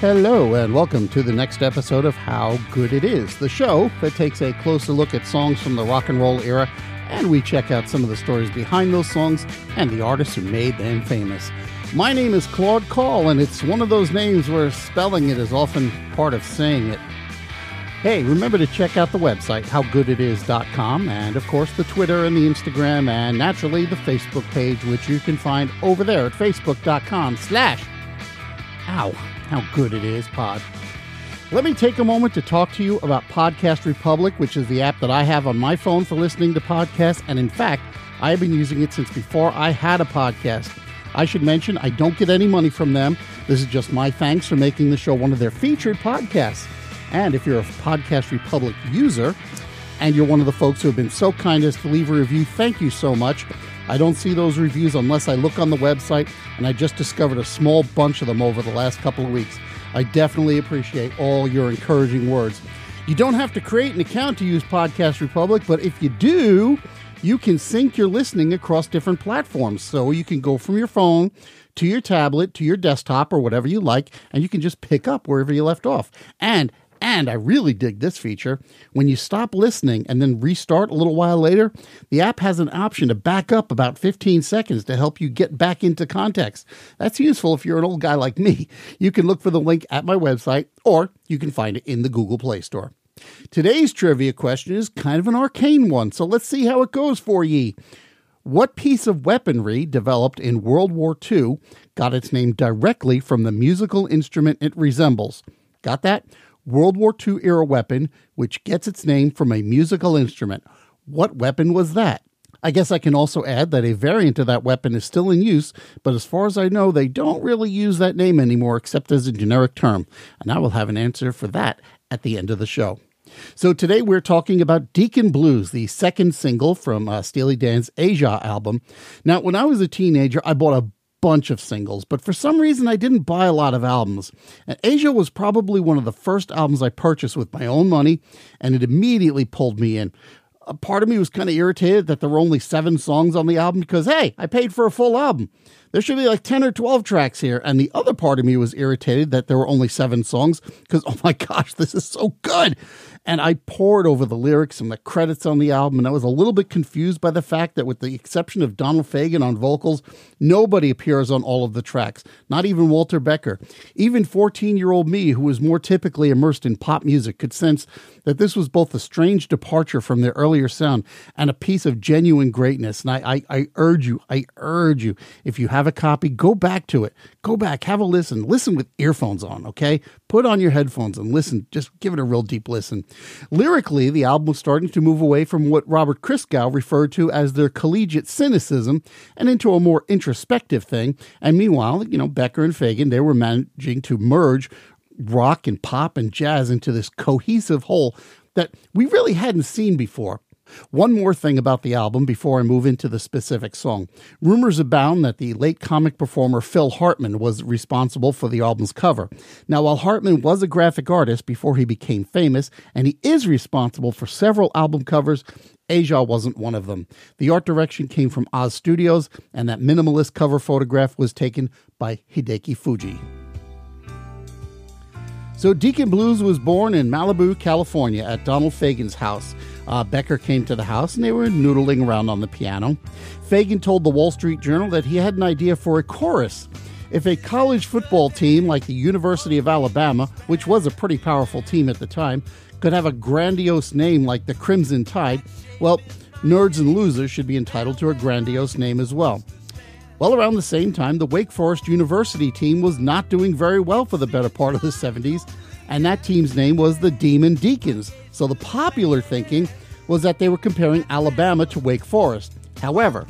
Hello, and welcome to the next episode of How Good It Is, the show that takes a closer look at songs from the rock and roll era, and we check out some of the stories behind those songs and the artists who made them famous. My name is Claude Call, and it's one of those names where spelling it is often part of saying it. Hey, remember to check out the website, howgooditis.com, and of course the Twitter and the Instagram, and naturally the Facebook page, which you can find over there at facebook.com slash ow how good it is, Pod. Let me take a moment to talk to you about Podcast Republic, which is the app that I have on my phone for listening to podcasts. And in fact, I have been using it since before I had a podcast. I should mention I don't get any money from them. This is just my thanks for making the show one of their featured podcasts. And if you're a Podcast Republic user and you're one of the folks who have been so kind as to leave a review, thank you so much. I don't see those reviews unless I look on the website, and I just discovered a small bunch of them over the last couple of weeks. I definitely appreciate all your encouraging words. You don't have to create an account to use Podcast Republic, but if you do, you can sync your listening across different platforms. So you can go from your phone to your tablet to your desktop or whatever you like, and you can just pick up wherever you left off. And and I really dig this feature. When you stop listening and then restart a little while later, the app has an option to back up about 15 seconds to help you get back into context. That's useful if you're an old guy like me. You can look for the link at my website or you can find it in the Google Play Store. Today's trivia question is kind of an arcane one, so let's see how it goes for ye. What piece of weaponry developed in World War II got its name directly from the musical instrument it resembles? Got that? World War II era weapon, which gets its name from a musical instrument. What weapon was that? I guess I can also add that a variant of that weapon is still in use, but as far as I know, they don't really use that name anymore except as a generic term. And I will have an answer for that at the end of the show. So today we're talking about Deacon Blues, the second single from uh, Steely Dan's Aja album. Now, when I was a teenager, I bought a bunch of singles, but for some reason I didn't buy a lot of albums. And Aja was probably one of the first albums I purchased with my own money, and it immediately pulled me in. A part of me was kind of irritated that there were only seven songs on the album because, hey, I paid for a full album. There should be like 10 or 12 tracks here. And the other part of me was irritated that there were only seven songs because, oh my gosh, this is so good. And I pored over the lyrics and the credits on the album, and I was a little bit confused by the fact that, with the exception of Donald Fagen on vocals, nobody appears on all of the tracks, not even Walter Becker. Even 14 year old me, who was more typically immersed in pop music, could sense that this was both a strange departure from their earlier sound and a piece of genuine greatness. And I, I, I urge you, I urge you, if you have a copy, go back to it. Go back, have a listen. Listen with earphones on, okay? Put on your headphones and listen. Just give it a real deep listen. Lyrically, the album was starting to move away from what Robert Christgau referred to as their collegiate cynicism and into a more introspective thing. And meanwhile, you know, Becker and Fagen, they were managing to merge rock and pop and jazz into this cohesive whole that we really hadn't seen before. One more thing about the album before I move into the specific song. Rumors abound that the late comic performer Phil Hartman was responsible for the album's cover. Now, while Hartman was a graphic artist before he became famous, and he is responsible for several album covers, Aja wasn't one of them. The art direction came from Oz Studios, and that minimalist cover photograph was taken by Hideki Fujii. So, Deacon Blues was born in Malibu, California, at Donald Fagen's house. Uh, Becker came to the house and they were noodling around on the piano. Fagen told the Wall Street Journal that he had an idea for a chorus. If a college football team like the University of Alabama, which was a pretty powerful team at the time, could have a grandiose name like the Crimson Tide, well, nerds and losers should be entitled to a grandiose name as well. Well, around the same time, the Wake Forest University team was not doing very well for the better part of the 70s, and that team's name was the Demon Deacons. So the popular thinking was that they were comparing Alabama to Wake Forest. However,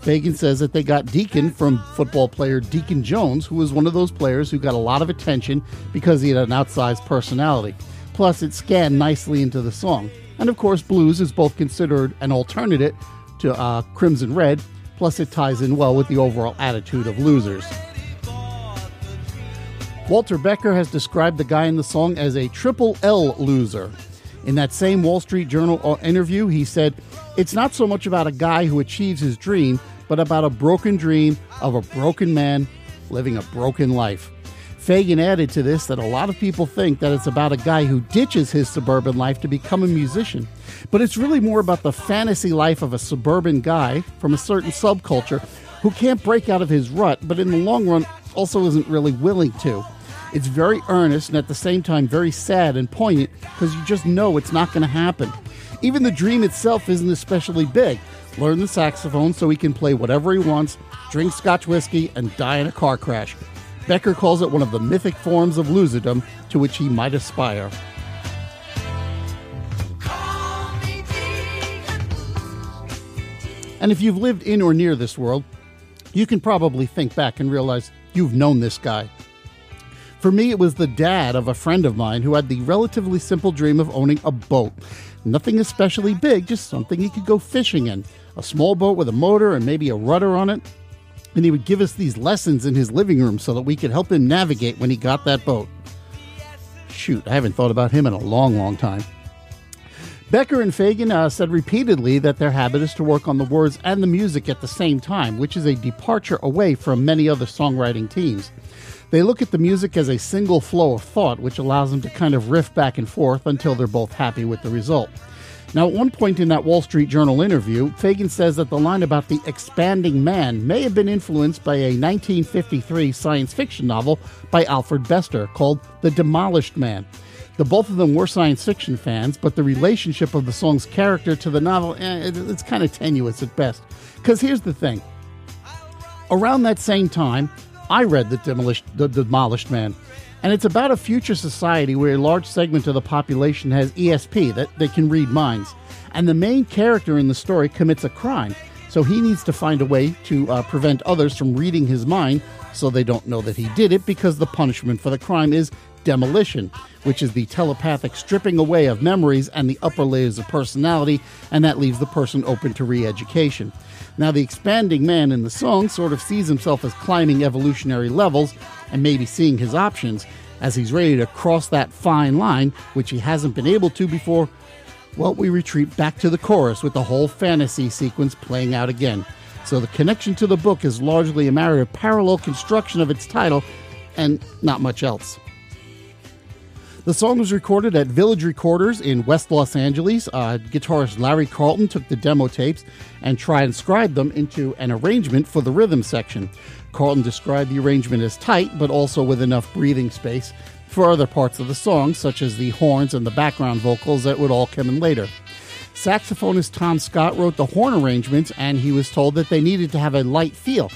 Fagen says that they got Deacon from football player Deacon Jones, who was one of those players who got a lot of attention because he had an outsized personality. Plus, it scanned nicely into the song. And of course, blues is both considered an alternative to uh, Crimson Red, plus, it ties in well with the overall attitude of losers. Walter Becker has described the guy in the song as a triple L loser. In that same Wall Street Journal uh, interview, he said, It's not so much about a guy who achieves his dream, but about a broken dream of a broken man living a broken life. Fagen added to this that a lot of people think that it's about a guy who ditches his suburban life to become a musician. But it's really more about the fantasy life of a suburban guy from a certain subculture who can't break out of his rut, but in the long run also isn't really willing to. It's very earnest and at the same time very sad and poignant because you just know it's not going to happen. Even the dream itself isn't especially big learn the saxophone so he can play whatever he wants, drink scotch whiskey, and die in a car crash. Becker calls it one of the mythic forms of loserdom to which he might aspire. And if you've lived in or near this world, you can probably think back and realize you've known this guy. For me, it was the dad of a friend of mine who had the relatively simple dream of owning a boat. Nothing especially big, just something he could go fishing in a small boat with a motor and maybe a rudder on it. And he would give us these lessons in his living room so that we could help him navigate when he got that boat. Shoot, I haven't thought about him in a long, long time. Becker and Fagen uh, said repeatedly that their habit is to work on the words and the music at the same time, which is a departure away from many other songwriting teams. They look at the music as a single flow of thought, which allows them to kind of riff back and forth until they're both happy with the result. Now, at one point in that Wall Street Journal interview, Fagen says that the line about the expanding man may have been influenced by a 1953 science fiction novel by Alfred Bester called The Demolished Man. The both of them were science fiction fans, but the relationship of the song's character to the novel, eh, it's kind of tenuous at best. Because here's the thing around that same time, I read The Demolished, the Demolished Man. And it's about a future society where a large segment of the population has ESP, that they can read minds. And the main character in the story commits a crime. So he needs to find a way to uh, prevent others from reading his mind so they don't know that he did it because the punishment for the crime is demolition, which is the telepathic stripping away of memories and the upper layers of personality, and that leaves the person open to re education. Now, the expanding man in the song sort of sees himself as climbing evolutionary levels and maybe seeing his options as he's ready to cross that fine line, which he hasn't been able to before. Well, we retreat back to the chorus with the whole fantasy sequence playing out again. So the connection to the book is largely a matter of parallel construction of its title and not much else. The song was recorded at Village Recorders in West Los Angeles. Uh, guitarist Larry Carlton took the demo tapes and transcribed them into an arrangement for the rhythm section. Carlton described the arrangement as tight, but also with enough breathing space for other parts of the song, such as the horns and the background vocals that would all come in later. Saxophonist Tom Scott wrote the horn arrangements, and he was told that they needed to have a light feel,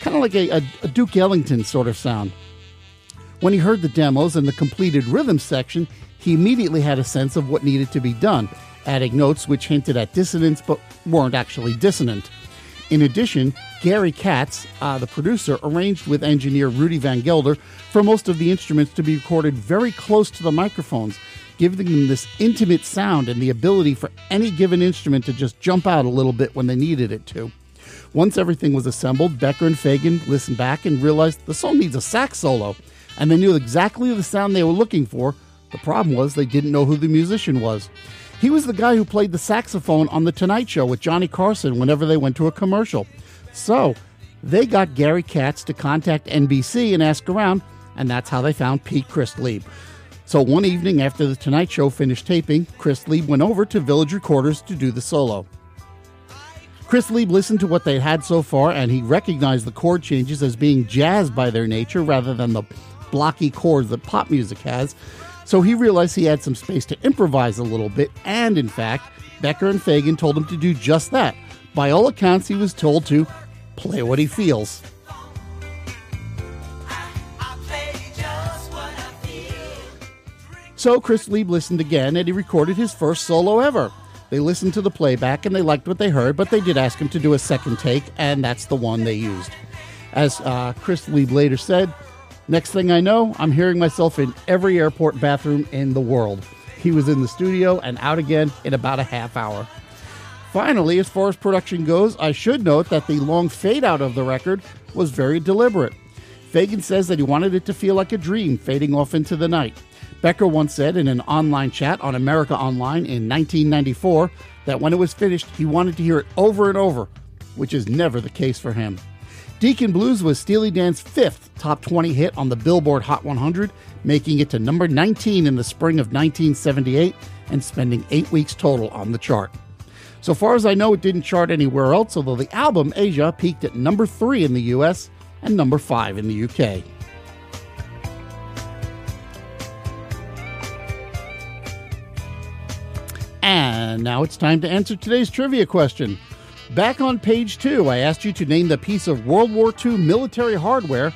kind of like a, a, a Duke Ellington sort of sound. When he heard the demos and the completed rhythm section, he immediately had a sense of what needed to be done, adding notes which hinted at dissonance but weren't actually dissonant. In addition, Gary Katz, uh, the producer, arranged with engineer Rudy Van Gelder for most of the instruments to be recorded very close to the microphones, giving them this intimate sound and the ability for any given instrument to just jump out a little bit when they needed it to. Once everything was assembled, Becker and Fagen listened back and realized the song needs a sax solo and they knew exactly the sound they were looking for. The problem was they didn't know who the musician was. He was the guy who played the saxophone on The Tonight Show with Johnny Carson whenever they went to a commercial. So they got Gary Katz to contact NBC and ask around, and that's how they found Pete Chris Christlieb. So one evening after The Tonight Show finished taping, Chris Christlieb went over to Village Recorders to do the solo. Christlieb listened to what they had so far and he recognized the chord changes as being jazz by their nature rather than the blocky chords that pop music has. So he realized he had some space to improvise a little bit, and in fact, Becker and Fagen told him to do just that. By all accounts, he was told to play what he feels. So Christlieb listened again and he recorded his first solo ever. They listened to the playback and they liked what they heard, but they did ask him to do a second take, and that's the one they used. As uh, Christlieb later said, next thing I know, I'm hearing myself in every airport bathroom in the world. He was in the studio and out again in about a half hour. Finally, as far as production goes, I should note that the long fade out of the record was very deliberate. Fagen says that he wanted it to feel like a dream fading off into the night. Becker once said in an online chat on America Online in 1994 that when it was finished, he wanted to hear it over and over, which is never the case for him. Deacon Blues was Steely Dan's fifth top 20 hit on the Billboard Hot 100, making it to number 19 in the spring of 1978 and spending eight weeks total on the chart. So far as I know, it didn't chart anywhere else, although the album Aja peaked at number three in the US and number five in the UK. And now it's time to answer today's trivia question. Back on page two, I asked you to name the piece of World War II military hardware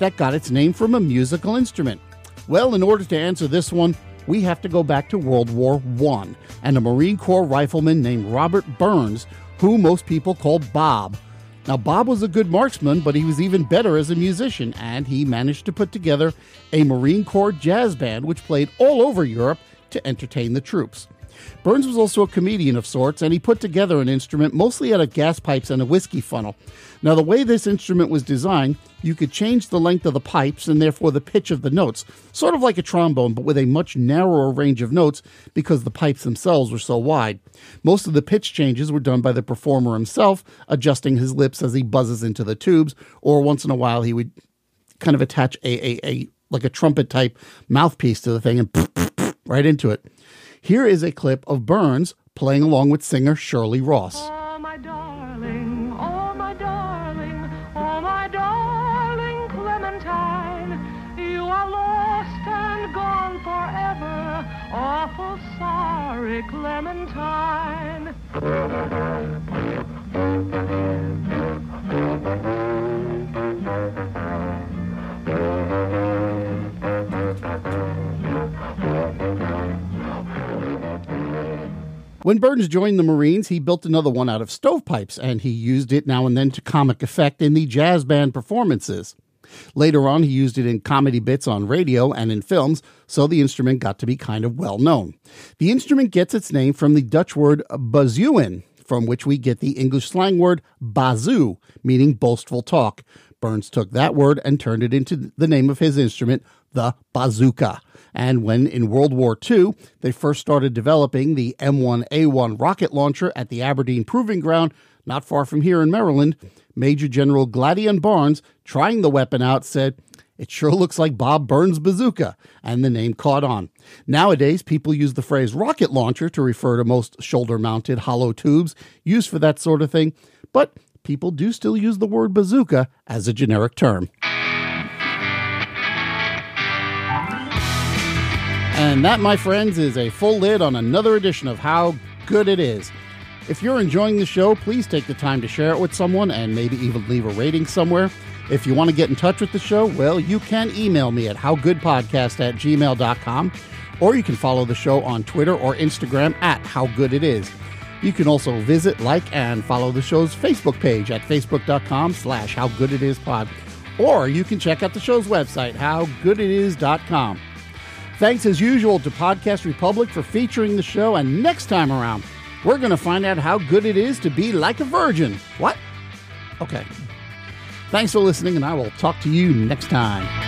that got its name from a musical instrument. Well, in order to answer this one, we have to go back to World War I and a Marine Corps rifleman named Robert Burns, who most people call Bob. Now, Bob was a good marksman, but he was even better as a musician, and he managed to put together a Marine Corps jazz band which played all over Europe to entertain the troops. Burns was also a comedian of sorts, and he put together an instrument mostly out of gas pipes and a whiskey funnel. Now, the way this instrument was designed, you could change the length of the pipes and therefore the pitch of the notes, sort of like a trombone, but with a much narrower range of notes because the pipes themselves were so wide. Most of the pitch changes were done by the performer himself, adjusting his lips as he buzzes into the tubes, or once in a while he would kind of attach a, a, a like a trumpet type mouthpiece to the thing and right into it. Here is a clip of Burns playing along with singer Shirley Ross. Oh, my darling, oh, my darling, oh, my darling Clementine, you are lost and gone forever. Awful sorry, Clementine. When Burns joined the Marines, he built another one out of stovepipes, and he used it now and then to comic effect in the jazz band performances. Later on, he used it in comedy bits on radio and in films, so the instrument got to be kind of well known. The instrument gets its name from the Dutch word bazuin, from which we get the English slang word bazoo, meaning boastful talk. Burns took that word and turned it into the name of his instrument, the bazooka. And when in World War II they first started developing the M1A1 rocket launcher at the Aberdeen Proving Ground, not far from here in Maryland, Major General Gladeon Barnes, trying the weapon out, said, it sure looks like Bob Burns' bazooka, and the name caught on. Nowadays, people use the phrase rocket launcher to refer to most shoulder mounted hollow tubes used for that sort of thing, but people do still use the word bazooka as a generic term. And that, my friends, is a full lid on another edition of How Good It Is. If you're enjoying the show, please take the time to share it with someone and maybe even leave a rating somewhere. If you want to get in touch with the show, well, you can email me at howgoodpodcast at gmail.com, or you can follow the show on Twitter or Instagram at howgooditis. You can also visit, like, and follow the show's Facebook page at facebook.com slash howgooditispod, or you can check out the show's website, howgooditis.com. Thanks as usual to Podcast Republic for featuring the show, and next time around, we're going to find out how good it is to be like a virgin. What? Okay. Thanks for listening, and I will talk to you next time.